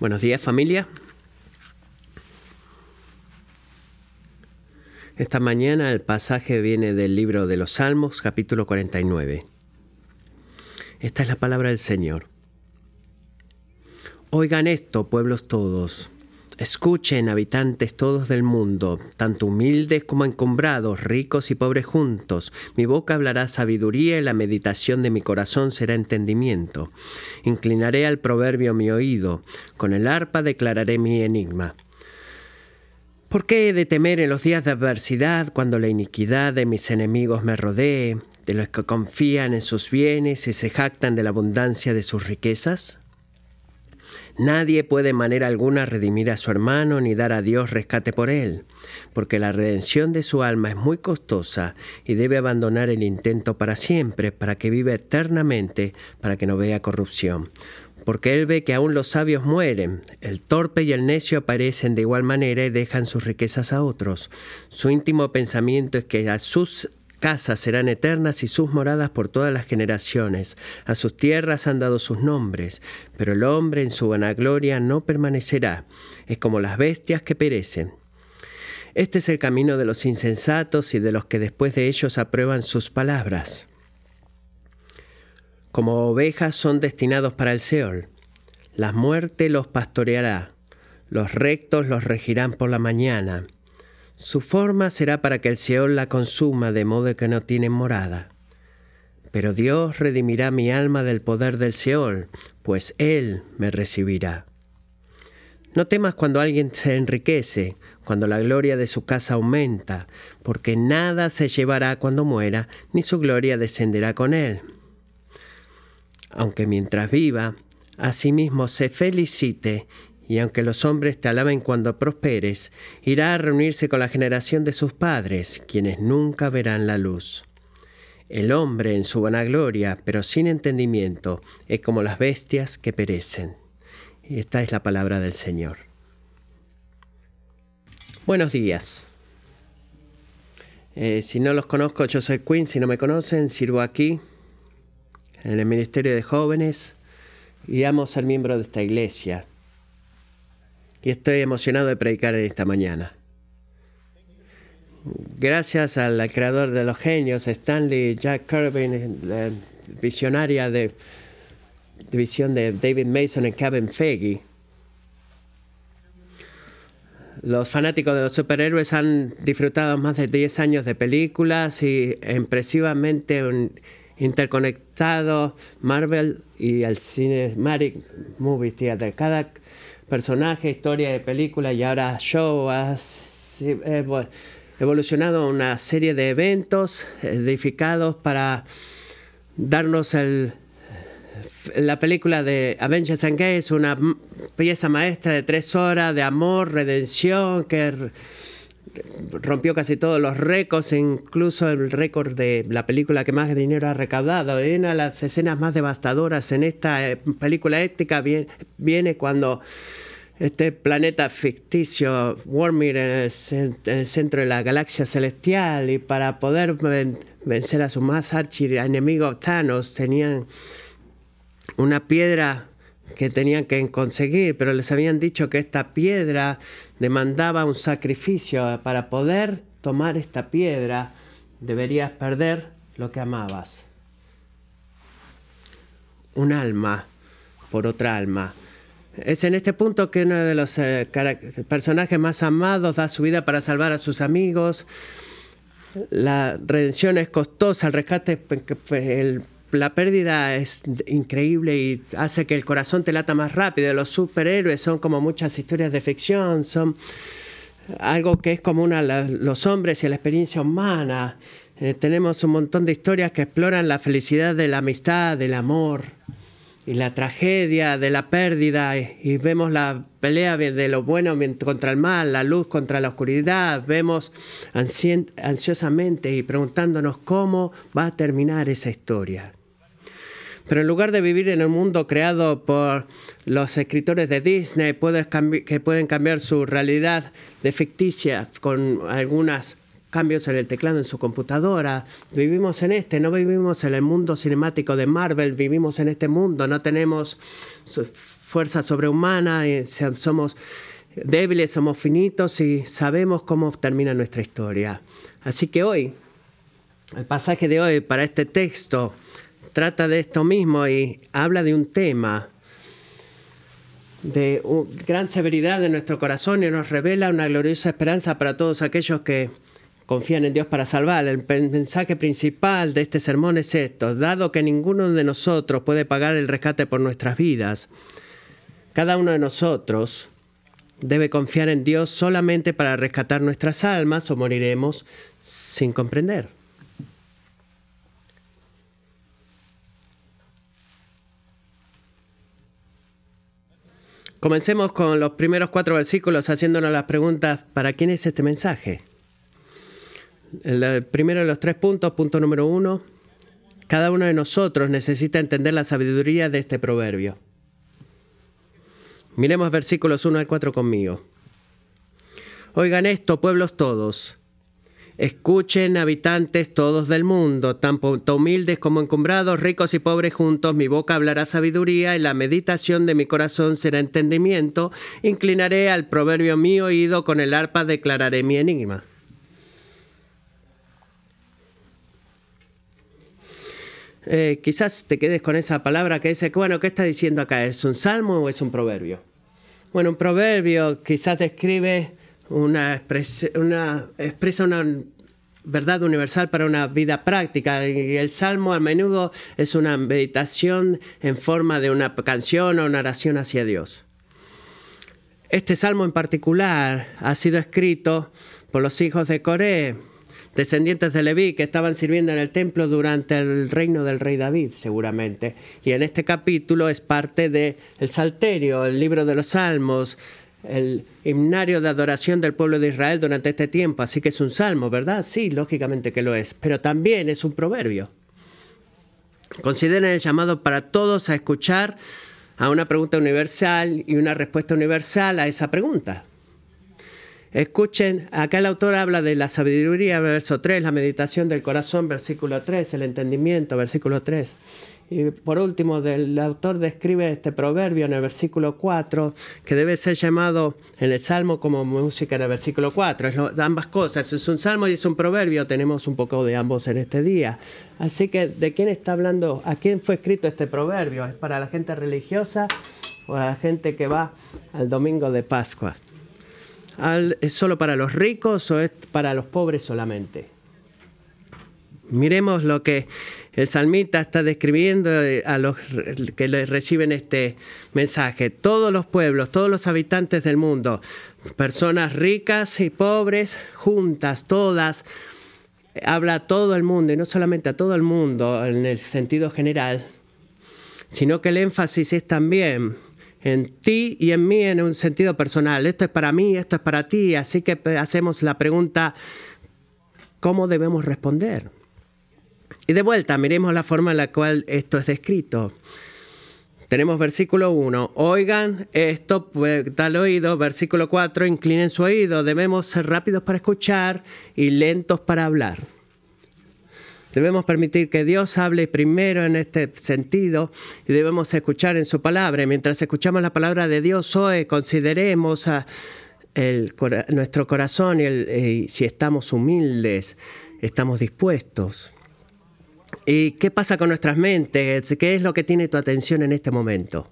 Buenos días familia. Esta mañana el pasaje viene del libro de los Salmos, capítulo 49. Esta es la palabra del Señor. Oigan esto, pueblos todos. Escuchen, habitantes todos del mundo, tanto humildes como encumbrados, ricos y pobres juntos. Mi boca hablará sabiduría y la meditación de mi corazón será entendimiento. Inclinaré al proverbio mi oído, con el arpa declararé mi enigma. ¿Por qué he de temer en los días de adversidad cuando la iniquidad de mis enemigos me rodee, de los que confían en sus bienes y se jactan de la abundancia de sus riquezas? Nadie puede en manera alguna redimir a su hermano ni dar a Dios rescate por él, porque la redención de su alma es muy costosa y debe abandonar el intento para siempre, para que viva eternamente, para que no vea corrupción. Porque él ve que aún los sabios mueren, el torpe y el necio aparecen de igual manera y dejan sus riquezas a otros. Su íntimo pensamiento es que a sus casas serán eternas y sus moradas por todas las generaciones. A sus tierras han dado sus nombres, pero el hombre en su vanagloria no permanecerá. Es como las bestias que perecen. Este es el camino de los insensatos y de los que después de ellos aprueban sus palabras. Como ovejas son destinados para el Seol. La muerte los pastoreará. Los rectos los regirán por la mañana. Su forma será para que el Seol la consuma de modo que no tiene morada. Pero Dios redimirá mi alma del poder del Seol, pues Él me recibirá. No temas cuando alguien se enriquece, cuando la gloria de su casa aumenta, porque nada se llevará cuando muera, ni su gloria descenderá con él. Aunque mientras viva, asimismo se felicite y aunque los hombres te alaben cuando prosperes, irá a reunirse con la generación de sus padres, quienes nunca verán la luz. El hombre en su vanagloria, pero sin entendimiento, es como las bestias que perecen. Y esta es la palabra del Señor. Buenos días. Eh, si no los conozco, yo soy Quinn. Si no me conocen, sirvo aquí, en el Ministerio de Jóvenes, y amo ser miembro de esta iglesia y estoy emocionado de predicar en esta mañana. Gracias al creador de los genios, Stanley Jack Kirby, la visionaria de, visión de David Mason y Kevin Feige. Los fanáticos de los superhéroes han disfrutado más de 10 años de películas y impresivamente interconectado Marvel y el Cinematic Movie Theater. Cada personaje, historia de película y ahora show. Ha evolucionado una serie de eventos edificados para darnos el, la película de Avengers Endgame una pieza maestra de tres horas de amor, redención, que rompió casi todos los récords, incluso el récord de la película que más dinero ha recaudado. Una de las escenas más devastadoras en esta eh, película ética viene, cuando este planeta ficticio, Wormir, en el, centro de la galaxia celestial, y para poder vencer a su más archi enemigo Thanos, tenían una piedra que tenían que conseguir, pero les habían dicho que esta piedra demandaba un sacrificio. Para poder tomar esta piedra, deberías perder lo que amabas. Un alma por otra alma. Es en este punto que uno de los eh, personajes más amados da su vida para salvar a sus amigos. La redención es costosa, el rescate, la pérdida es increíble y hace que el corazón te lata más rápido. Los superhéroes son como muchas historias de ficción, son algo que es común a los hombres y a la experiencia humana. Eh, tenemos un montón de historias que exploran la felicidad de la amistad, del amor y la tragedia de la pérdida y vemos la pelea de lo bueno contra el mal, la luz contra la oscuridad, vemos ansiosamente y preguntándonos cómo va a terminar esa historia. Pero en lugar de vivir en un mundo creado por los escritores de Disney, que pueden cambiar su realidad de ficticia con algunas cambios en el teclado en su computadora. Vivimos en este, no vivimos en el mundo cinemático de Marvel, vivimos en este mundo, no tenemos fuerza sobrehumana, eh, somos débiles, somos finitos y sabemos cómo termina nuestra historia. Así que hoy, el pasaje de hoy para este texto trata de esto mismo y habla de un tema de gran severidad de nuestro corazón y nos revela una gloriosa esperanza para todos aquellos que confían en Dios para salvar. El mensaje principal de este sermón es esto, dado que ninguno de nosotros puede pagar el rescate por nuestras vidas, cada uno de nosotros debe confiar en Dios solamente para rescatar nuestras almas o moriremos sin comprender. Comencemos con los primeros cuatro versículos haciéndonos las preguntas, ¿para quién es este mensaje? El primero de los tres puntos, punto número uno, cada uno de nosotros necesita entender la sabiduría de este proverbio. Miremos versículos 1 al 4 conmigo. Oigan esto, pueblos todos. Escuchen, habitantes todos del mundo, tanto humildes como encumbrados, ricos y pobres juntos, mi boca hablará sabiduría y la meditación de mi corazón será entendimiento. Inclinaré al proverbio mi oído, con el arpa declararé mi enigma. Eh, quizás te quedes con esa palabra que dice, bueno, ¿qué está diciendo acá? ¿Es un salmo o es un proverbio? Bueno, un proverbio quizás describe una, expresa una verdad universal para una vida práctica. El salmo a menudo es una meditación en forma de una canción o una oración hacia Dios. Este salmo en particular ha sido escrito por los hijos de Coré, descendientes de Leví, que estaban sirviendo en el templo durante el reino del rey David, seguramente. Y en este capítulo es parte del el Salterio, el libro de los Salmos, el himnario de adoración del pueblo de Israel durante este tiempo, así que es un salmo, ¿verdad? Sí, lógicamente que lo es, pero también es un proverbio. Consideren el llamado para todos a escuchar a una pregunta universal y una respuesta universal a esa pregunta. Escuchen, acá el autor habla de la sabiduría, verso 3, la meditación del corazón, versículo 3, el entendimiento, versículo 3. Y por último, el autor describe este proverbio en el versículo 4, que debe ser llamado en el Salmo como música en el versículo 4. Es ambas cosas, es un salmo y es un proverbio, tenemos un poco de ambos en este día. Así que, ¿de quién está hablando? ¿A quién fue escrito este proverbio? ¿Es para la gente religiosa o a la gente que va al domingo de Pascua? ¿Es solo para los ricos o es para los pobres solamente? Miremos lo que el salmista está describiendo eh, a los que reciben este mensaje. Todos los pueblos, todos los habitantes del mundo, personas ricas y pobres, juntas, todas, habla a todo el mundo y no solamente a todo el mundo en el sentido general, sino que el énfasis es también en ti y en mí en un sentido personal. Esto es para mí, esto es para ti, así que hacemos la pregunta, ¿cómo debemos responder? Y de vuelta, miremos la forma en la cual esto es descrito. Tenemos versículo 1, oigan esto, tal oído, versículo 4, inclinen su oído, debemos ser rápidos para escuchar y lentos para hablar. Debemos permitir que Dios hable primero en este sentido y debemos escuchar en su palabra. Mientras escuchamos la palabra de Dios hoy, consideremos nuestro corazón y si estamos humildes, estamos dispuestos. ¿Y qué pasa con nuestras mentes? ¿Qué es lo que tiene tu atención en este momento?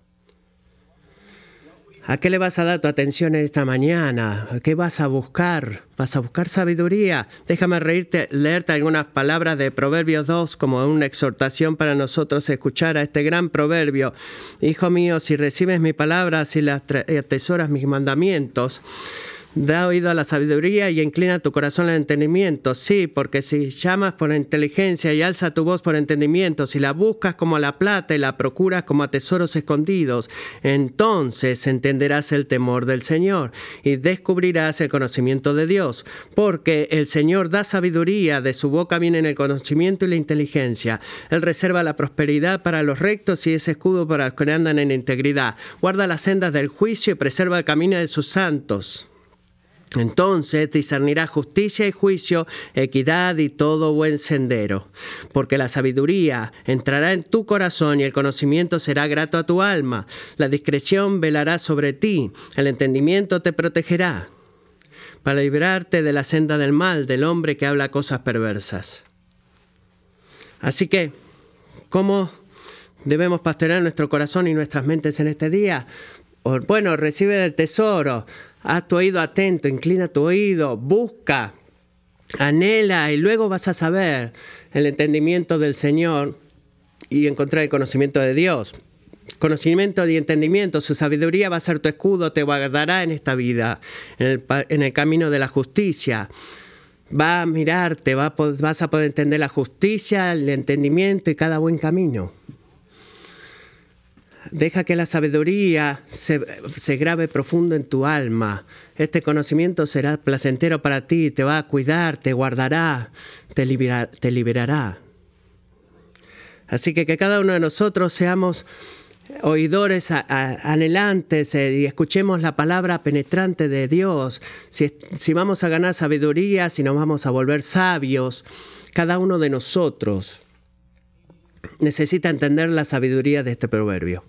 ¿A qué le vas a dar tu atención en esta mañana? ¿Qué vas a buscar? ¿Vas a buscar sabiduría? Déjame reírte, leerte algunas palabras de Proverbios 2 como una exhortación para nosotros escuchar a este gran proverbio. Hijo mío, si recibes mi palabra, si las atesoras mis mandamientos, Da oído a la sabiduría y inclina tu corazón al entendimiento. Sí, porque si llamas por inteligencia y alza tu voz por entendimiento, si la buscas como a la plata y la procuras como a tesoros escondidos, entonces entenderás el temor del Señor y descubrirás el conocimiento de Dios. Porque el Señor da sabiduría, de su boca vienen el conocimiento y la inteligencia. Él reserva la prosperidad para los rectos y es escudo para los que andan en integridad. Guarda las sendas del juicio y preserva el camino de sus santos. Entonces discernirás justicia y juicio, equidad y todo buen sendero, porque la sabiduría entrará en tu corazón y el conocimiento será grato a tu alma. La discreción velará sobre ti, el entendimiento te protegerá, para librarte de la senda del mal, del hombre que habla cosas perversas. Así que, ¿cómo debemos pastorear nuestro corazón y nuestras mentes en este día? Bueno, recibe del tesoro, haz tu oído atento, inclina tu oído, busca, anhela y luego vas a saber el entendimiento del Señor y encontrar el conocimiento de Dios. Conocimiento y entendimiento, su sabiduría va a ser tu escudo, te guardará en esta vida, en el, en el camino de la justicia. Va a mirarte, va vas a poder entender la justicia, el entendimiento y cada buen camino. Deja que la sabiduría se, grabe profundo en tu alma. Este conocimiento será placentero para ti, te va a cuidar, te guardará, te, te liberará. Así que que cada uno de nosotros seamos oidores anhelantes eh, y escuchemos la palabra penetrante de Dios. Si, si vamos a ganar sabiduría, si nos vamos a volver sabios, cada uno de nosotros necesita entender la sabiduría de este proverbio.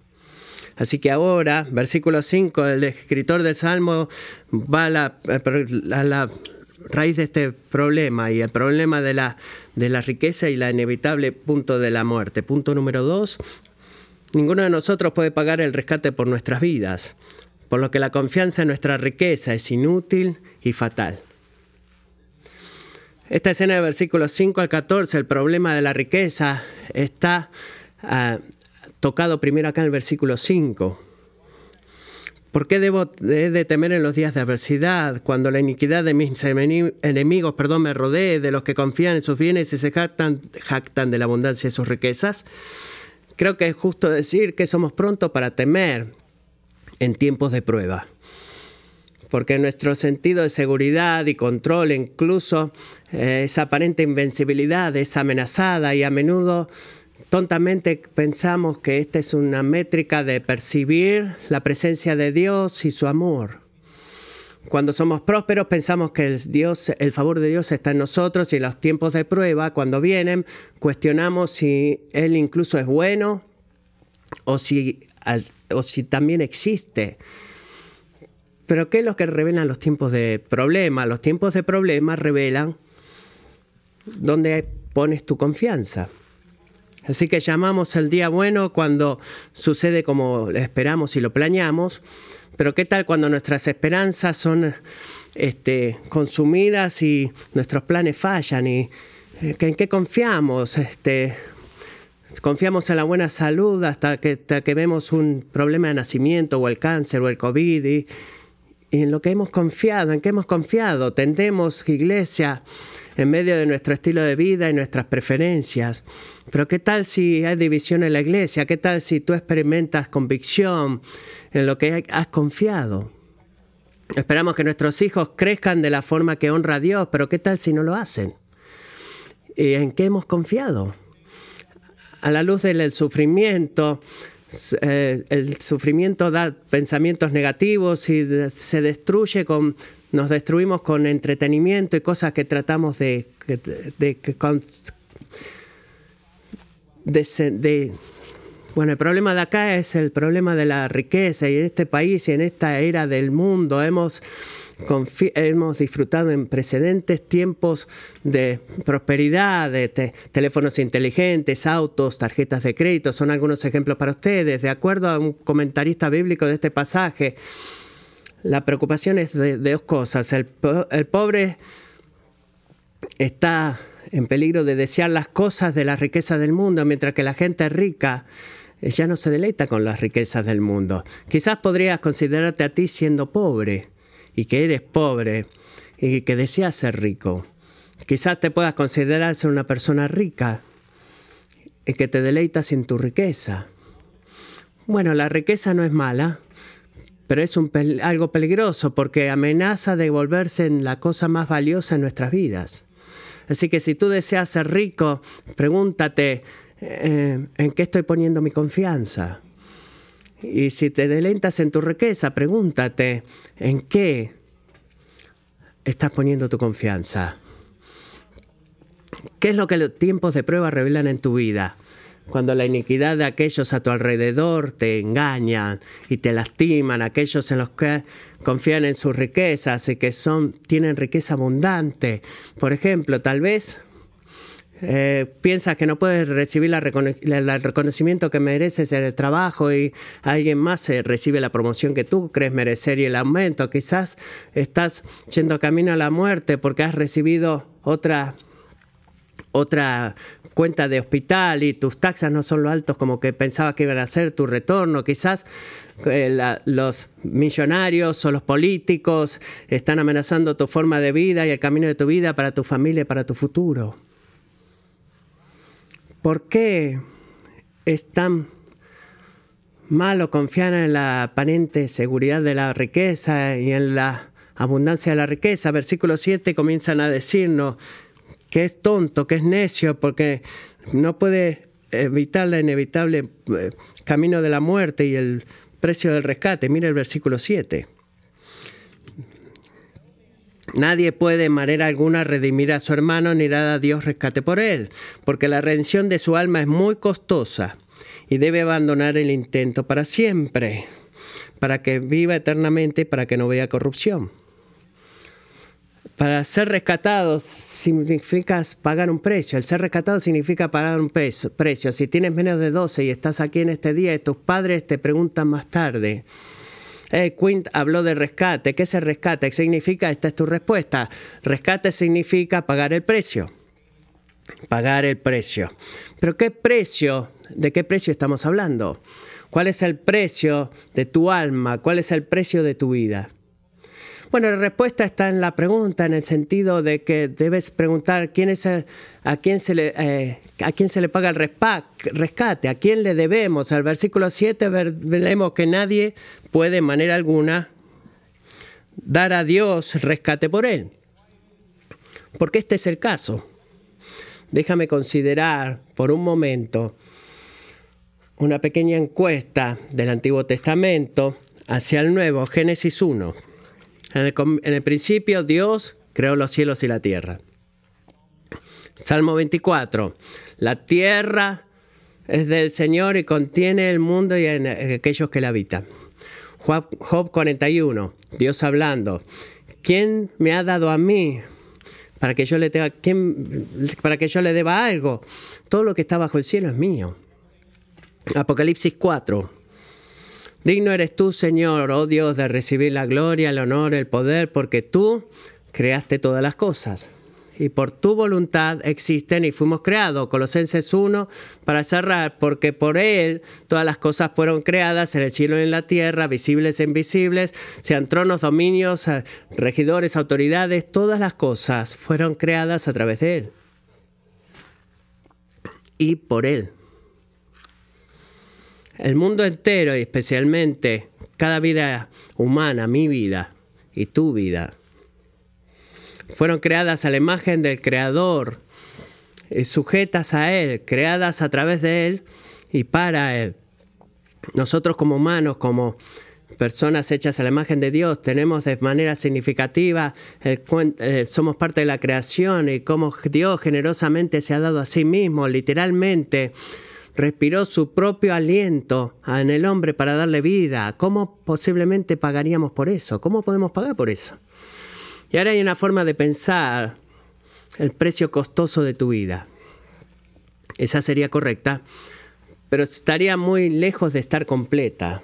Así que ahora, versículo 5, el escritor del Salmo va a la, raíz de este problema y el problema de la, de la riqueza y la inevitable punto de la muerte. Punto número 2, ninguno de nosotros puede pagar el rescate por nuestras vidas, por lo que la confianza en nuestra riqueza es inútil y fatal. Esta escena de versículos 5 al 14, el problema de la riqueza, está ah, tocado primero acá en el versículo 5. ¿Por qué debo de temer en los días de adversidad, cuando la iniquidad de mis enemigos perdón, me rodee, de los que confían en sus bienes y se jactan, de la abundancia de sus riquezas? Creo que es justo decir que somos prontos para temer en tiempos de prueba. Porque nuestro sentido de seguridad y control, incluso eh, esa aparente invencibilidad, es amenazada y a menudo Tontamente pensamos que esta es una métrica de percibir la presencia de Dios y su amor. Cuando somos prósperos pensamos que el, Dios, el favor de Dios está en nosotros y en los tiempos de prueba, cuando vienen, cuestionamos si Él incluso es bueno o si, o si también existe. Pero ¿qué es lo que revelan los tiempos de problema? Los tiempos de problema revelan dónde pones tu confianza. Así que llamamos el día bueno cuando sucede como esperamos y lo planeamos, pero ¿qué tal cuando nuestras esperanzas son este, consumidas y nuestros planes fallan? ¿Y eh, en qué confiamos? Este, confiamos en la buena salud hasta que, vemos un problema de nacimiento o el cáncer o el COVID y, y en lo que hemos confiado, en qué hemos confiado. Tendemos, iglesia, en medio de nuestro estilo de vida y nuestras preferencias. Pero ¿qué tal si hay división en la iglesia? ¿Qué tal si tú experimentas convicción en lo que has confiado? Esperamos que nuestros hijos crezcan de la forma que honra a Dios, pero ¿qué tal si no lo hacen? ¿Y en qué hemos confiado? A la luz del sufrimiento, eh, el sufrimiento da pensamientos negativos y se destruye con nos destruimos con entretenimiento y cosas que tratamos de, de, bueno, el problema de acá es el problema de la riqueza y en este país y en esta era del mundo hemos, hemos disfrutado en precedentes tiempos de prosperidad, de teléfonos inteligentes, autos, tarjetas de crédito, son algunos ejemplos para ustedes. De acuerdo a un comentarista bíblico de este pasaje, la preocupación es de, dos cosas. El, pobre está en peligro de desear las cosas de la riqueza del mundo, mientras que la gente rica eh, ya no se deleita con las riquezas del mundo. Quizás podrías considerarte a ti siendo pobre y que eres pobre y que deseas ser rico. Quizás te puedas considerar ser una persona rica y que te deleitas en tu riqueza. Bueno, la riqueza no es mala, pero es un algo peligroso porque amenaza de volverse en la cosa más valiosa en nuestras vidas. Así que si tú deseas ser rico, pregúntate, eh, ¿en qué estoy poniendo mi confianza? Y si te delentas en tu riqueza, pregúntate, ¿en qué estás poniendo tu confianza? ¿Qué es lo que los tiempos de prueba revelan en tu vida? Cuando la iniquidad de aquellos a tu alrededor te engañan y te lastiman, aquellos en los que confían en sus riquezas y que son, tienen riqueza abundante. Por ejemplo, tal vez eh, piensas que no puedes recibir el reconocimiento que mereces en el trabajo y alguien más recibe la promoción que tú crees merecer y el aumento. Quizás estás yendo camino a la muerte porque has recibido otra otra cuenta de hospital y tus taxas no son lo altos como que pensabas que iban a ser tu retorno. Quizás eh, los millonarios o los políticos están amenazando tu forma de vida y el camino de tu vida para tu familia y para tu futuro. ¿Por qué es tan malo confiar en la aparente seguridad de la riqueza y en la abundancia de la riqueza? Versículo 7 comienzan a decirnos que es tonto, que es necio, porque no puede evitar la inevitable eh, camino de la muerte y el precio del rescate. Mira el versículo 7. Nadie puede en manera alguna redimir a su hermano ni dar a Dios rescate por él, porque la redención de su alma es muy costosa y debe abandonar el intento para siempre, para que viva eternamente y para que no vea corrupción para ser rescatados significa pagar un precio. El ser rescatado significa pagar un precio. Si tienes menos de 12 y estás aquí en este día y tus padres te preguntan más tarde, eh, Quint habló de rescate. ¿Qué es el rescate? ¿Qué significa? Esta es tu respuesta. Rescate significa pagar el precio. Pagar el precio. Pero ¿qué precio? ¿De qué precio estamos hablando? ¿Cuál es el precio de tu alma? ¿Cuál es el precio de tu vida? Bueno, la respuesta está en la pregunta, en el sentido de que debes preguntar quién es a, quién se le, eh, a quién se le paga el rescate, a quién le debemos. Al versículo 7 vemos que nadie puede en manera alguna dar a Dios rescate por él. Porque este es el caso. Déjame considerar por un momento una pequeña encuesta del Antiguo Testamento hacia el Nuevo, Génesis 1. En el, principio Dios creó los cielos y la tierra. Salmo 24. La tierra es del Señor y contiene el mundo y aquellos que la habitan. Job 41. Dios hablando. ¿Quién me ha dado a mí para que yo le tenga, ¿quién, para que yo le deba algo? Todo lo que está bajo el cielo es mío. Apocalipsis 4. Digno eres tú, Señor, oh Dios, de recibir la gloria, el honor, el poder, porque tú creaste todas las cosas. Y por tu voluntad existen y fuimos creados. Colosenses 1, para cerrar, porque por Él todas las cosas fueron creadas en el cielo y en la tierra, visibles e invisibles, sean tronos, dominios, eh, regidores, autoridades, todas las cosas fueron creadas a través de Él. Y por Él. El mundo entero y especialmente cada vida humana, mi vida y tu vida, fueron creadas a la imagen del Creador, eh, sujetas a Él, creadas a través de Él y para Él. Nosotros como humanos, como personas hechas a la imagen de Dios, tenemos de manera significativa, eh, somos parte de la creación y como Dios generosamente se ha dado a sí mismo, literalmente, respiró su propio aliento en el hombre para darle vida. ¿Cómo posiblemente pagaríamos por eso? ¿Cómo podemos pagar por eso? Y ahora hay una forma de pensar el precio costoso de tu vida. Esa sería correcta, pero estaría muy lejos de estar completa.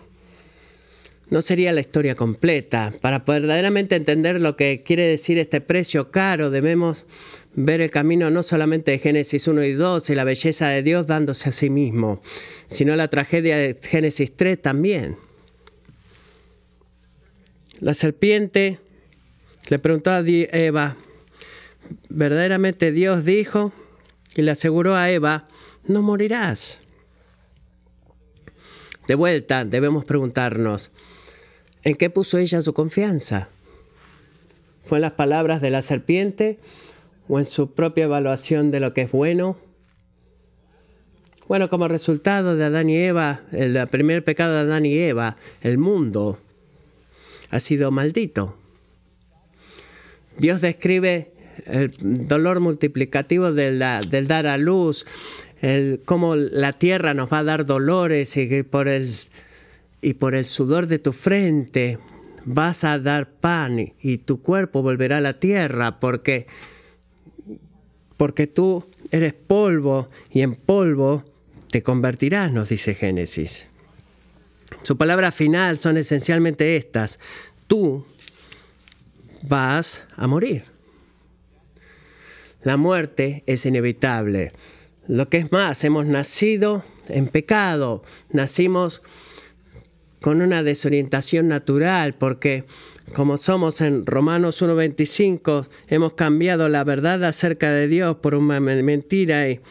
No sería la historia completa. Para verdaderamente entender lo que quiere decir este precio caro, debemos ver el camino no solamente de Génesis 1 y 2 y la belleza de Dios dándose a sí mismo, sino la tragedia de Génesis 3 también. La serpiente le preguntó a Eva, verdaderamente Dios dijo y le aseguró a Eva, no morirás. De vuelta, debemos preguntarnos, ¿en qué puso ella su confianza? ¿Fue en las palabras de la serpiente o en su propia evaluación de lo que es bueno. Bueno, como resultado de Adán y Eva, el primer pecado de Adán y Eva, el mundo ha sido maldito. Dios describe el dolor multiplicativo del dar a luz, el, cómo la tierra nos va a dar dolores y por el, y por el sudor de tu frente vas a dar pan y tu cuerpo volverá a la tierra porque, porque tú eres polvo y en polvo te convertirás, nos dice Génesis. Su palabra final son esencialmente estas. Tú vas a morir. La muerte es inevitable. Lo que es más, hemos nacido en pecado, nacimos con una desorientación natural porque como somos en Romanos 1.25, hemos cambiado la verdad acerca de Dios por una mentira y,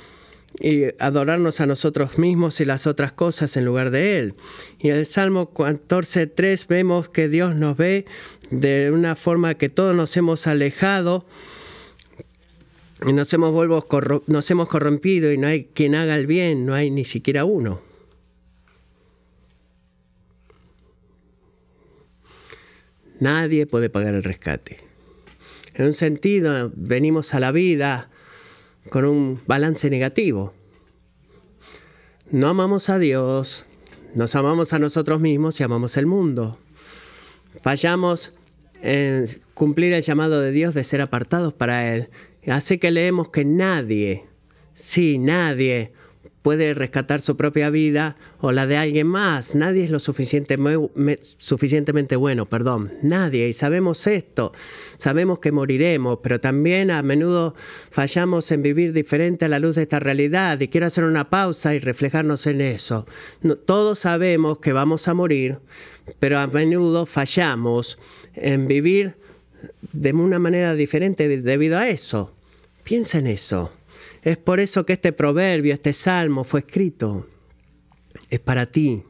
y, adorarnos a nosotros mismos y las otras cosas en lugar de Él. Y en el Salmo 14.3 vemos que Dios nos ve de una forma que todos nos hemos alejado y nos hemos, nos hemos corrompido y no hay quien haga el bien, no hay ni siquiera uno. Nadie puede pagar el rescate. En un sentido, venimos a la vida con un balance negativo. No amamos a Dios, nos amamos a nosotros mismos y amamos el mundo. Fallamos en cumplir el llamado de Dios de ser apartados para Él. Así que leemos que nadie, sí, nadie puede rescatar su propia vida o la de alguien más. Nadie es lo suficientemente bueno, perdón. Nadie. Y sabemos esto. Sabemos que moriremos, pero también a menudo fallamos en vivir diferente a la luz de esta realidad. Y quiero hacer una pausa y reflejarnos en eso. todos sabemos que vamos a morir, pero a menudo fallamos en vivir de una manera diferente debido a eso. Piensa en eso. Es por eso que este proverbio, este salmo fue escrito. Es para ti.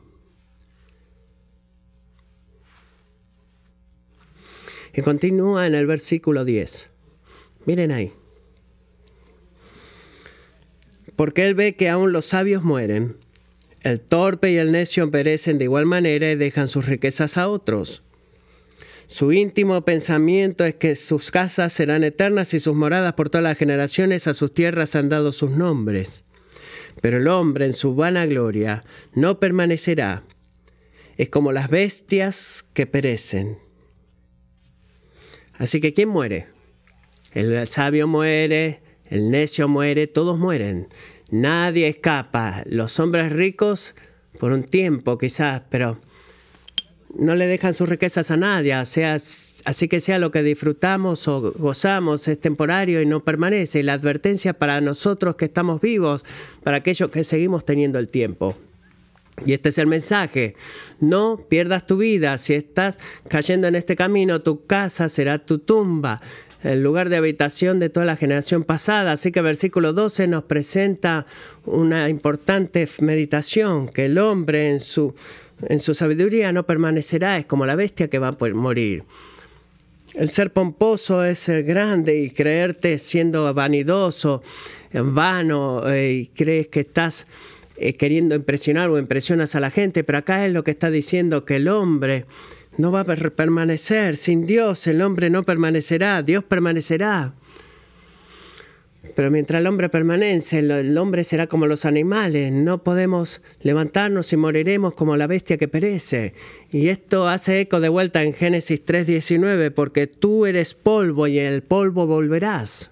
Y continúa en el versículo 10. Miren ahí. Porque él ve que aún los sabios mueren, el torpe y el necio perecen de igual manera y dejan sus riquezas a otros. Su íntimo pensamiento es que sus casas serán eternas y sus moradas por todas las generaciones a sus tierras han dado sus nombres. Pero el hombre en su vana gloria no permanecerá. Es como las bestias que perecen. Así que ¿quién muere? El sabio muere, el necio muere, todos mueren. Nadie escapa. Los hombres ricos por un tiempo quizás, pero no le dejan sus riquezas a nadie, sea, así que sea lo que disfrutamos o gozamos es temporario y no permanece. La advertencia para nosotros que estamos vivos, para aquellos que seguimos teniendo el tiempo. Y este es el mensaje. No pierdas tu vida. Si estás cayendo en este camino, tu casa será tu tumba, el lugar de habitación de toda la generación pasada. Así que versículo 12 nos presenta una importante meditación, que el hombre en su en su sabiduría no permanecerá, es como la bestia que va a morir. El ser pomposo es ser grande y creerte siendo vanidoso, vano, eh, y crees que estás eh, queriendo impresionar o impresionas a la gente, pero acá es lo que está diciendo que el hombre no va a permanecer. Sin Dios el hombre no permanecerá, Dios permanecerá. Pero mientras el hombre permanece, el hombre será como los animales, no podemos levantarnos y moriremos como la bestia que perece. Y esto hace eco de vuelta en Génesis 3:19, porque tú eres polvo y el polvo volverás.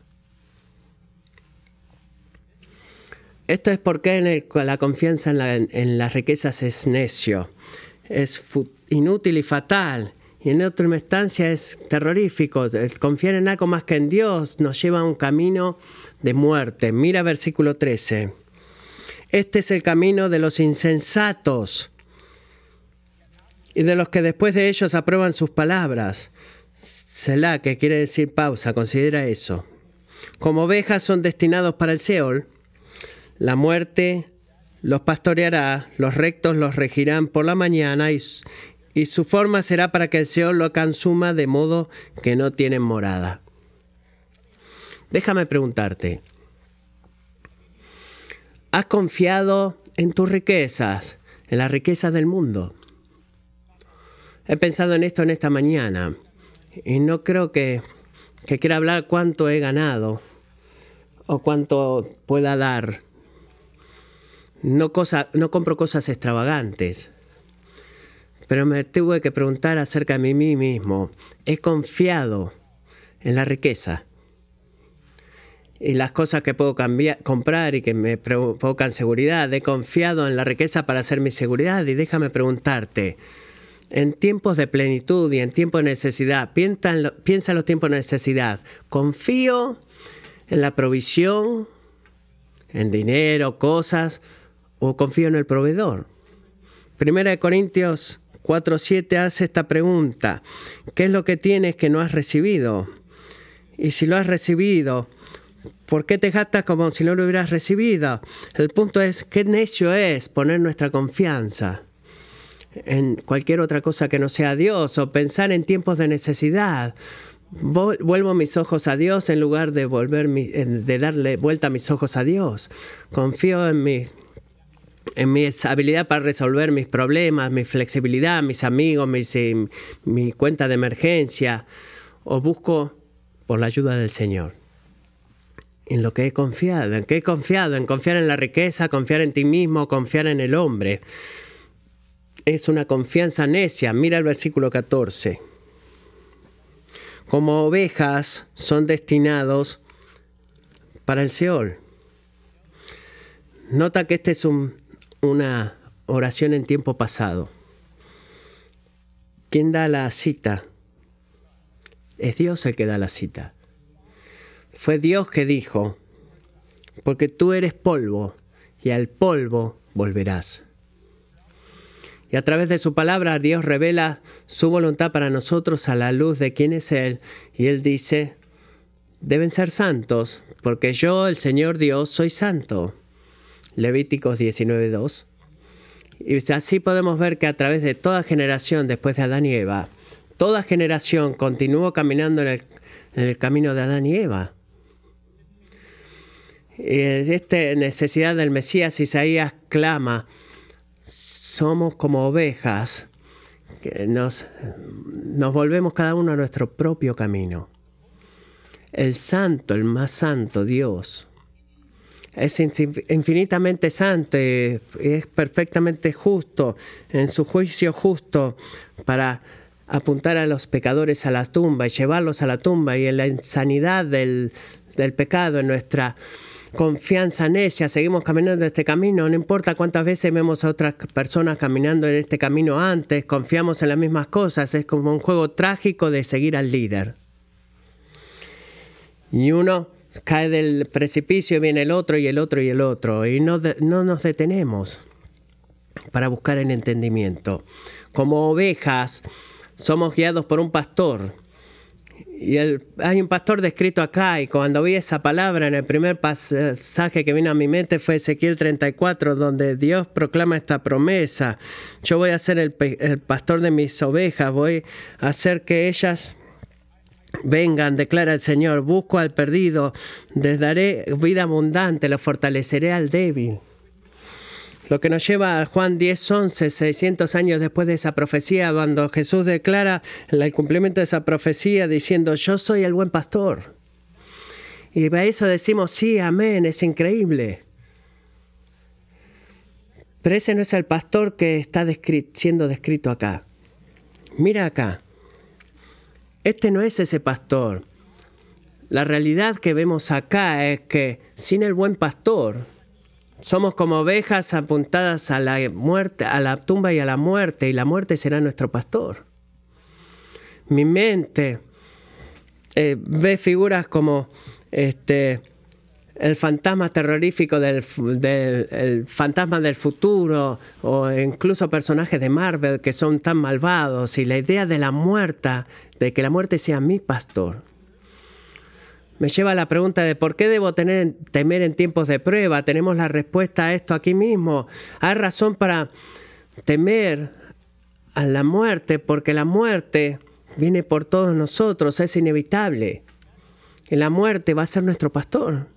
Esto es porque en la confianza en, en las riquezas es necio, es inútil y fatal. Y en otra instancia es terrorífico. Confiar en algo más que en Dios nos lleva a un camino de muerte. Mira versículo 13. Este es el camino de los insensatos y de los que después de ellos aprueban sus palabras. Selah, que quiere decir pausa, considera eso. Como ovejas son destinados para el Seol, la muerte los pastoreará, los rectos los regirán por la mañana y, y su forma será para que el Seol lo consuma de modo que no tienen morada. Déjame preguntarte, ¿has confiado en tus riquezas, en las riquezas del mundo? He pensado en esto en esta mañana y no creo que que quiera hablar cuánto he ganado o cuánto pueda dar. No, cosa, no compro cosas extravagantes, pero me tuve que preguntar acerca de mí mismo. He confiado en la riqueza y las cosas que puedo comprar y que me provocan seguridad. He confiado en la riqueza para hacer mi seguridad y déjame preguntarte, en tiempos de plenitud y en tiempos de necesidad, piensa en, piensa en los tiempos de necesidad, confío en la provisión, en dinero, cosas, o confío en el proveedor. Primera de Corintios 4.7 hace esta pregunta, ¿qué es lo que tienes que no has recibido? Y si lo has recibido, ¿por qué te gastas como si no lo hubieras recibido? El punto es, ¿qué necio es poner nuestra confianza en cualquier otra cosa que no sea Dios o pensar en tiempos de necesidad? Vuelvo mis ojos a Dios en lugar de, darle vuelta a mis ojos a Dios. Confío en mi, en mi habilidad para resolver mis problemas, mi flexibilidad, mis amigos, eh, mi cuenta de emergencia. O busco por la ayuda del Señor. En lo que he confiado. ¿En qué he confiado? En confiar en la riqueza, confiar en ti mismo, confiar en el hombre. Es una confianza necia. Mira el versículo 14 como ovejas son destinados para el Seol. Nota que esta es una oración en tiempo pasado. ¿Quién da la cita? Es Dios el que da la cita. Fue Dios que dijo, porque tú eres polvo y al polvo volverás. Y a través de su palabra Dios revela su voluntad para nosotros a la luz de quién es Él. Y Él dice, deben ser santos, porque yo, el Señor Dios, soy santo. Levíticos 19.2. Y así podemos ver que a través de toda generación después de Adán y Eva, toda generación continuó caminando en el, camino de Adán y Eva. Y esta necesidad del Mesías, Isaías clama, somos como ovejas, que nos, nos volvemos cada uno a nuestro propio camino. El santo, el más santo Dios, es infinitamente santo y es perfectamente justo en su juicio justo para apuntar a los pecadores a la tumba y llevarlos a la tumba y en la insanidad del, del pecado, en nuestra confianza necia, seguimos caminando este camino, no importa cuántas veces vemos a otras personas caminando en este camino antes, confiamos en las mismas cosas, es como un juego trágico de seguir al líder. Y uno cae del precipicio, viene el otro y el otro y el otro, y no, no nos detenemos para buscar el entendimiento. Como ovejas, somos guiados por un pastor y hay un pastor descrito acá y cuando vi esa palabra en el primer pasaje que vino a mi mente fue Ezequiel 34, donde Dios proclama esta promesa. Yo voy a ser el, el pastor de mis ovejas, voy a hacer que ellas vengan, declara el Señor, busco al perdido, les daré vida abundante, lo fortaleceré al débil. Lo que nos lleva a Juan 10, 11, 600 años después de esa profecía, cuando Jesús declara el cumplimiento de esa profecía diciendo, yo soy el buen pastor. Y para eso decimos, sí, amén, es increíble. Pero ese no es el pastor que está siendo descrito acá. Mira acá. Este no es ese pastor. La realidad que vemos acá es que sin el buen pastor, somos como ovejas apuntadas a la muerte, a la tumba y a la muerte, y la muerte será nuestro pastor. Mi mente eh, ve figuras como este, el fantasma terrorífico del, fantasma del futuro o incluso personajes de Marvel que son tan malvados y la idea de la muerta, de que la muerte sea mi pastor me lleva a la pregunta de por qué debo tener, temer en tiempos de prueba. Tenemos la respuesta a esto aquí mismo. Hay razón para temer a la muerte, porque la muerte viene por todos nosotros, es inevitable. Y la muerte va a ser nuestro pastor.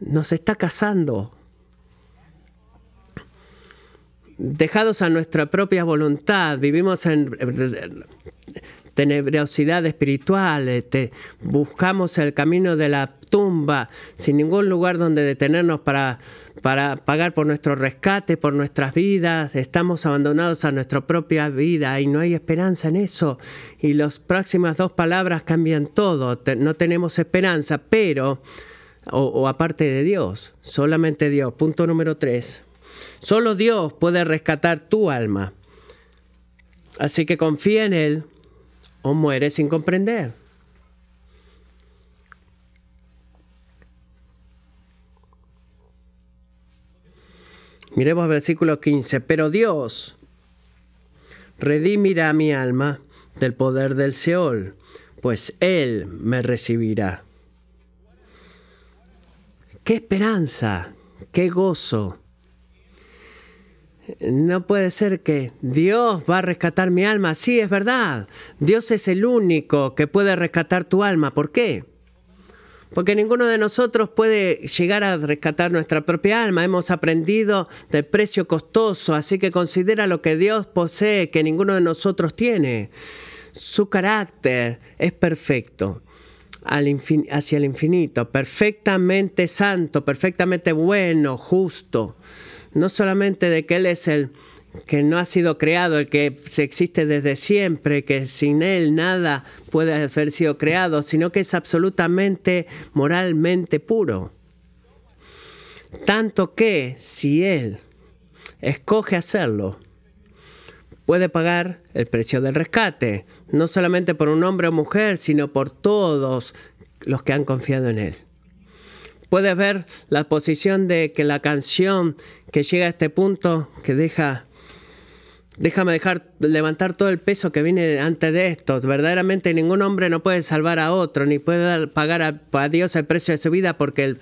Nos está casando. Dejados a nuestra propia voluntad, vivimos en tenebrosidad espiritual, este, buscamos el camino de la tumba sin ningún lugar donde detenernos para, para pagar por nuestro rescate, por nuestras vidas, estamos abandonados a nuestra propia vida y no hay esperanza en eso. Y las próximas dos palabras cambian todo, no tenemos esperanza, pero, o, aparte de Dios, solamente Dios. Punto número tres. Solo Dios puede rescatar tu alma. Así que confía en Él o muere sin comprender. Miremos versículo 15. Pero Dios redimirá mi alma del poder del Seol, pues Él me recibirá. ¡Qué esperanza! ¡Qué gozo! No puede ser que Dios va a rescatar mi alma. Sí, es verdad. Dios es el único que puede rescatar tu alma. ¿Por qué? Porque ninguno de nosotros puede llegar a rescatar nuestra propia alma. Hemos aprendido del precio costoso, así que considera lo que Dios posee que ninguno de nosotros tiene. Su carácter es perfecto hacia el infinito, perfectamente santo, perfectamente bueno, justo no solamente de que Él es el que no ha sido creado, el que se existe desde siempre, que sin Él nada puede haber sido creado, sino que es absolutamente moralmente puro. Tanto que si Él escoge hacerlo, puede pagar el precio del rescate, no solamente por un hombre o mujer, sino por todos los que han confiado en Él. Puedes ver la posición de que la canción que llega a este punto, que deja, déjame dejar levantar todo el peso que viene antes de esto. Verdaderamente ningún hombre no puede salvar a otro, ni puede pagar a, Dios el precio de su vida, porque el,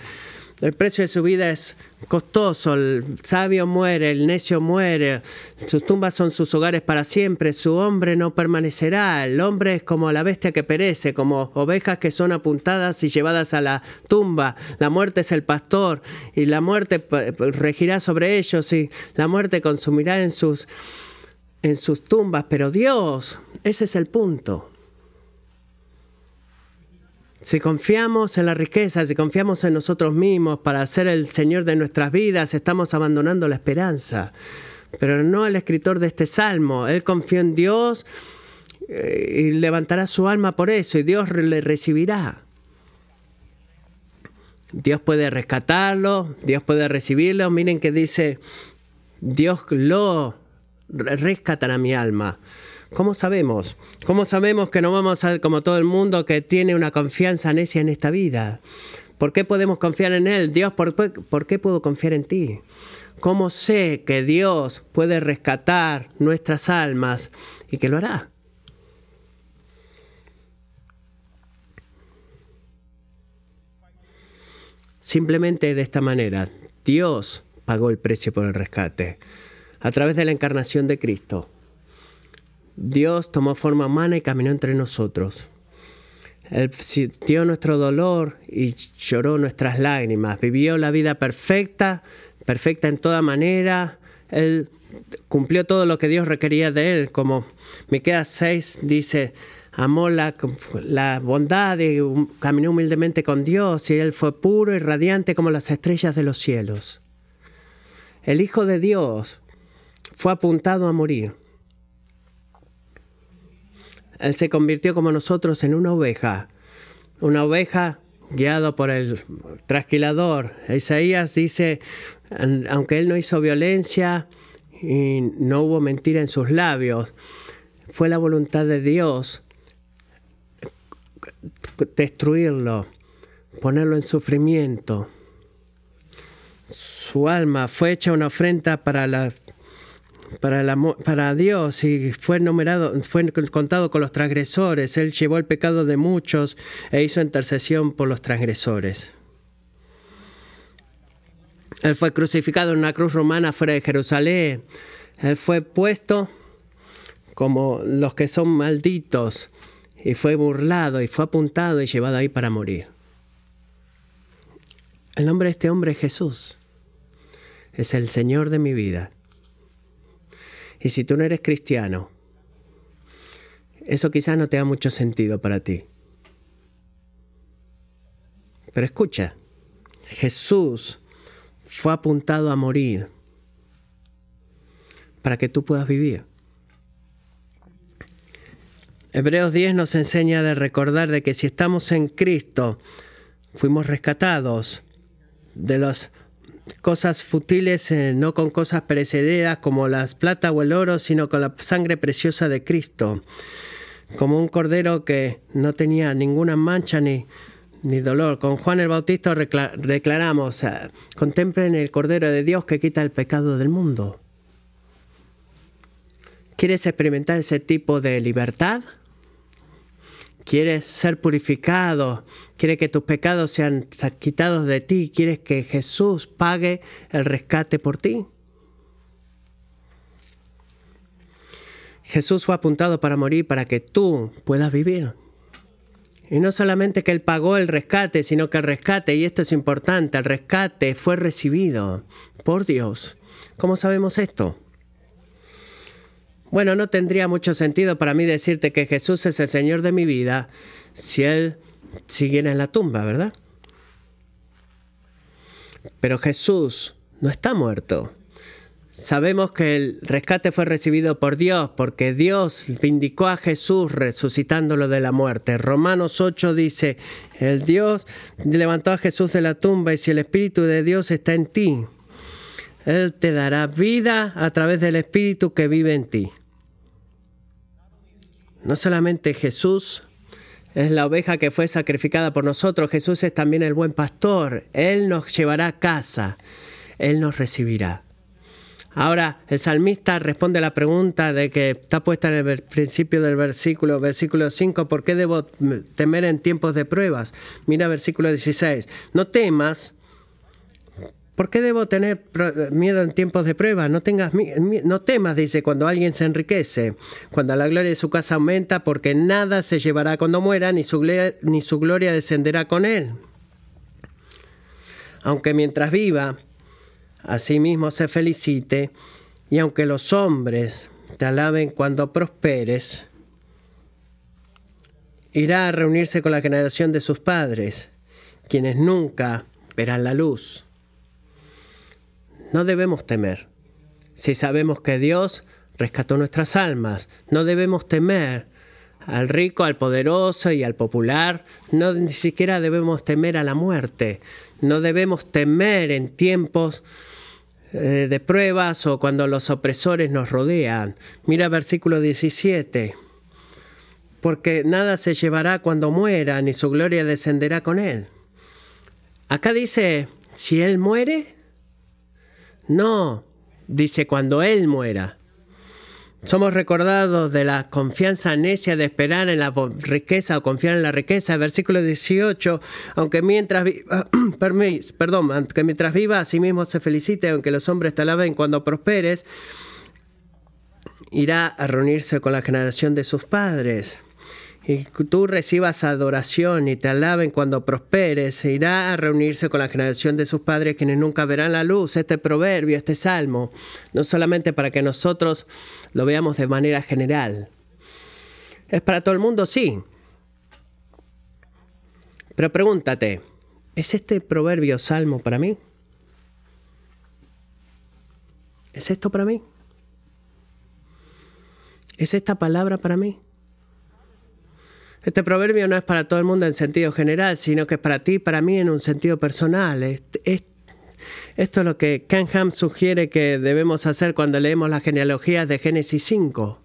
el precio de su vida es costoso, el sabio muere, el necio muere, sus tumbas son sus hogares para siempre, su hombre no permanecerá, el hombre es como la bestia que perece, como ovejas que son apuntadas y llevadas a la tumba, la muerte es el pastor y la muerte regirá sobre ellos y la muerte consumirá en sus, en sus tumbas, pero Dios, ese es el punto. Si confiamos en la riqueza, si confiamos en nosotros mismos para ser el Señor de nuestras vidas, estamos abandonando la esperanza. Pero no el escritor de este salmo. Él confió en Dios eh, y levantará su alma por eso y Dios le recibirá. Dios puede rescatarlo, Dios puede recibirlo. Miren que dice, Dios lo rescatará mi alma. ¿Cómo sabemos? ¿Cómo sabemos que no vamos a ser como todo el mundo que tiene una confianza necia en esta vida? ¿Por qué podemos confiar en Él? Dios, ¿por, ¿por qué puedo confiar en ti? ¿Cómo sé que Dios puede rescatar nuestras almas y que lo hará? Simplemente de esta manera, Dios pagó el precio por el rescate a través de la encarnación de Cristo. Dios tomó forma humana y caminó entre nosotros. Él sintió nuestro dolor y lloró nuestras lágrimas. Vivió la vida perfecta, perfecta en toda manera. Él cumplió todo lo que Dios requería de él. Como Miqueas 6 dice, amó la, la, bondad y caminó humildemente con Dios y él fue puro y radiante como las estrellas de los cielos. El Hijo de Dios fue apuntado a morir él se convirtió como nosotros en una oveja, una oveja guiado por el trasquilador. Isaías dice, aunque él no hizo violencia y no hubo mentira en sus labios, fue la voluntad de Dios destruirlo, ponerlo en sufrimiento. Su alma fue hecha una ofrenda para la para, para Dios y fue numerado, fue contado con los transgresores. Él llevó el pecado de muchos e hizo intercesión por los transgresores. Él fue crucificado en una cruz romana fuera de Jerusalén. Él fue puesto como los que son malditos y fue burlado y fue apuntado y llevado ahí para morir. El nombre de este hombre es Jesús. Es el Señor de mi vida. Y si tú no eres cristiano, Eso quizás no tenga mucho sentido para ti. Pero escucha, Jesús fue apuntado a morir para que tú puedas vivir. Hebreos 10 nos enseña de recordar de que si estamos en Cristo, fuimos rescatados de las cosas futiles, eh, no con cosas perecederas como las plata o el oro, sino con la sangre preciosa de Cristo, como un cordero que no tenía ninguna mancha ni, ni dolor. Con Juan el Bautista declaramos, contemplen el cordero de Dios que quita el pecado del mundo. ¿Quieres experimentar ese tipo de libertad? quieres ser purificado, quieres que tus pecados sean quitados de ti, quieres que Jesús pague el rescate por ti. Jesús fue apuntado para morir para que tú puedas vivir. Y no solamente que Él pagó el rescate, sino que el rescate, y esto es importante, el rescate fue recibido por Dios. ¿Cómo sabemos esto? Bueno, no tendría mucho sentido para mí decirte que Jesús es el Señor de mi vida si Él siguiera en la tumba, ¿verdad? Pero Jesús no está muerto. Sabemos que el rescate fue recibido por Dios porque Dios vindicó a Jesús resucitándolo de la muerte. Romanos 8 dice, el Dios levantó a Jesús de la tumba y si el Espíritu de Dios está en ti, Él te dará vida a través del Espíritu que vive en ti. No solamente Jesús es la oveja que fue sacrificada por nosotros, Jesús es también el buen pastor. Él nos llevará a casa, Él nos recibirá. Ahora, el salmista responde a la pregunta de que está puesta en el principio del versículo, versículo 5, ¿por qué debo temer en tiempos de pruebas? Mira versículo 16, no temas, ¿Por qué debo tener miedo en tiempos de prueba? No, tengas, no temas, dice, cuando alguien se enriquece, cuando la gloria de su casa aumenta, porque nada se llevará cuando muera, ni su, ni su gloria descenderá con él. Aunque mientras viva, asimismo se felicite, y aunque los hombres te alaben cuando prosperes, irá a reunirse con la generación de sus padres, quienes nunca verán la luz no debemos temer. Si sabemos que Dios rescató nuestras almas, no debemos temer al rico, al poderoso y al popular, no ni siquiera debemos temer a la muerte, no debemos temer en tiempos eh, de pruebas o cuando los opresores nos rodean. Mira versículo 17. Porque nada se llevará cuando muera, ni su gloria descenderá con él. Acá dice, si él muere, no, dice cuando Él muera. Somos recordados de la confianza necia de esperar en la riqueza o confiar en la riqueza. Versículo 18, aunque mientras viva, perdón, aunque mientras viva a sí mismo se felicite, aunque los hombres te alaben cuando prosperes, irá a reunirse con la generación de sus padres y tú recibas adoración y te alaben cuando prosperes, irá a reunirse con la generación de sus padres quienes nunca verán la luz. Este proverbio, este salmo, no solamente para que nosotros lo veamos de manera general. ¿Es para todo el mundo? Sí. Pero pregúntate, ¿es este proverbio salmo para mí? ¿Es esto para mí? ¿Es esta palabra para mí? Este proverbio no es para todo el mundo en sentido general, sino que es para ti para mí en un sentido personal. esto es lo que Ken Ham sugiere que debemos hacer cuando leemos las genealogías de Génesis 5.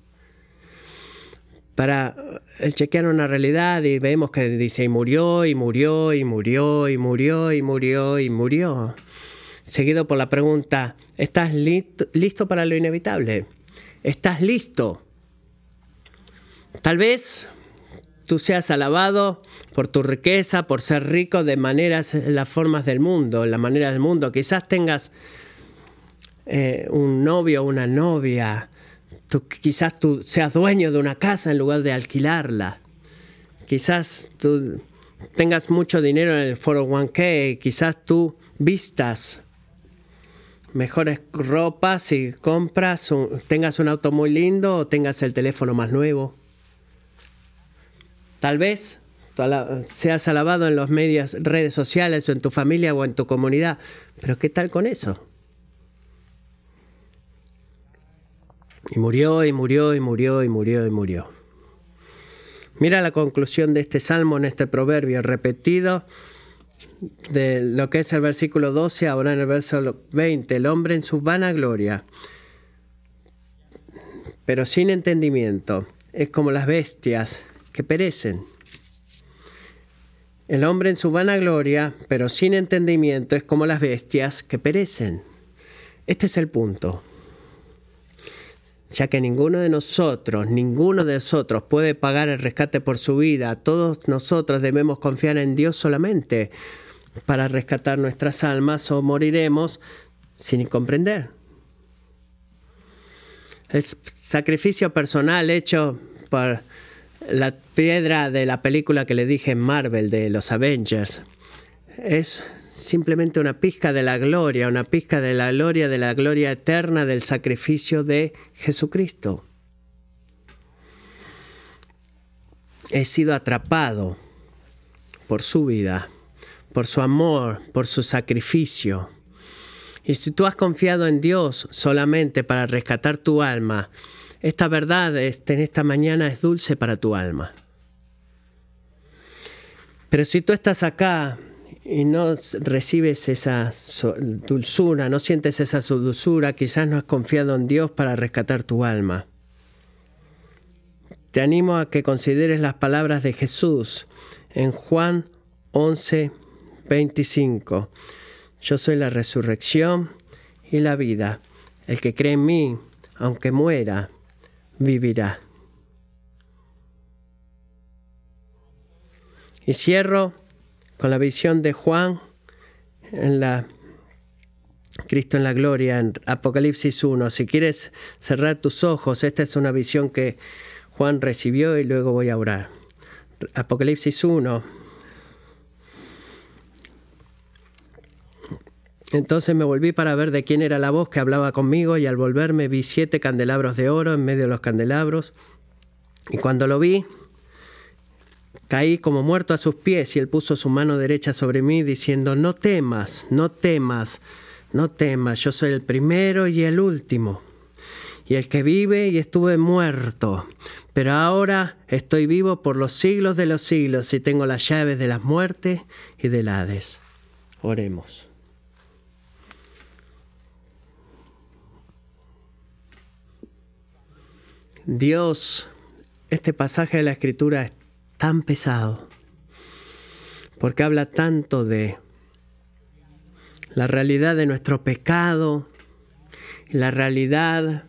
Para eh, chequear una realidad y vemos que dice y murió, y murió, y murió, y murió, y murió, y murió. Seguido por la pregunta, ¿estás listo para lo inevitable? ¿Estás listo? Tal vez tú seas alabado por tu riqueza, por ser rico de maneras, las formas del mundo, en la manera del mundo. Quizás tengas eh, un novio o una novia, quizás tú seas dueño de una casa en lugar de alquilarla. Quizás tú tengas mucho dinero en el 401k, quizás tú vistas mejores ropas y compras, tengas un auto muy lindo o tengas el teléfono más nuevo. Tal vez seas alabado en los medios, redes sociales o en tu familia o en tu comunidad, pero ¿qué tal con eso? Y murió y murió y murió y murió y murió. Mira la conclusión de este salmo en este proverbio repetido de lo que es el versículo 12, ahora en el verso 20, el hombre en su vana gloria, pero sin entendimiento, es como las bestias que perecen. El hombre en su vana gloria, pero sin entendimiento, es como las bestias que perecen. Este es el punto. Ya que ninguno de nosotros, ninguno de nosotros puede pagar el rescate por su vida, todos nosotros debemos confiar en Dios solamente para rescatar nuestras almas o moriremos sin comprender. El sacrificio personal hecho por la piedra de la película que le dije en Marvel de los Avengers es simplemente una pizca de la gloria, una pizca de la gloria, de la gloria eterna del sacrificio de Jesucristo. He sido atrapado por su vida por su amor, por su sacrificio. Y si tú has confiado en Dios solamente para rescatar tu alma, esta verdad en esta mañana es dulce para tu alma. Pero si tú estás acá y no recibes esa dulzura, no sientes esa dulzura, quizás no has confiado en Dios para rescatar tu alma. Te animo a que consideres las palabras de Jesús en Juan 11, 25. Yo soy la resurrección y la vida. El que cree en mí, aunque muera, vivirá. Y cierro con la visión de Juan en la Cristo en la gloria en Apocalipsis 1. Si quieres cerrar tus ojos, esta es una visión que Juan recibió y luego voy a orar. Apocalipsis 1 Entonces me volví para ver de quién era la voz que hablaba conmigo y al volverme vi siete candelabros de oro en medio de los candelabros. Y cuando lo vi, caí como muerto a sus pies y él puso su mano derecha sobre mí diciendo, no temas, no temas, no temas, yo soy el primero y el último. Y el que vive y estuve muerto, pero ahora estoy vivo por los siglos de los siglos y tengo las llaves de la muerte y del Hades. Oremos. Dios, este pasaje de la escritura es tan pesado, porque habla tanto de la realidad de nuestro pecado, la realidad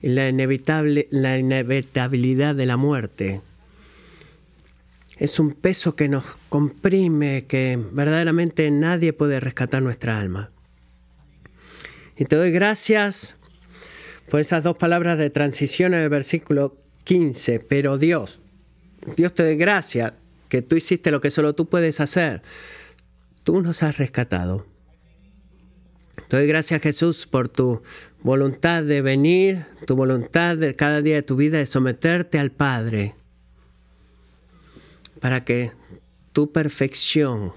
y la, inevitable, la inevitabilidad de la muerte. Es un peso que nos comprime, que verdaderamente nadie puede rescatar nuestra alma. Y te doy gracias por esas dos palabras de transición en el versículo 15. Pero Dios, Dios te dé gracia que tú hiciste lo que solo tú puedes hacer. Tú nos has rescatado. Te doy gracias Jesús por tu voluntad de venir, tu voluntad de cada día de tu vida de someterte al Padre, para que tu perfección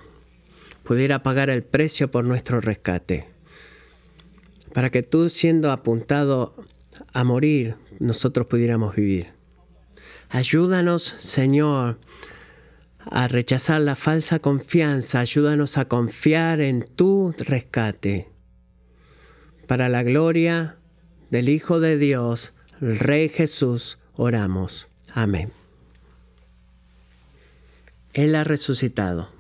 pudiera pagar el precio por nuestro rescate para que tú siendo apuntado a morir, nosotros pudiéramos vivir. Ayúdanos, Señor, a rechazar la falsa confianza, ayúdanos a confiar en tu rescate. Para la gloria del Hijo de Dios, el Rey Jesús, oramos. Amén. Él ha resucitado.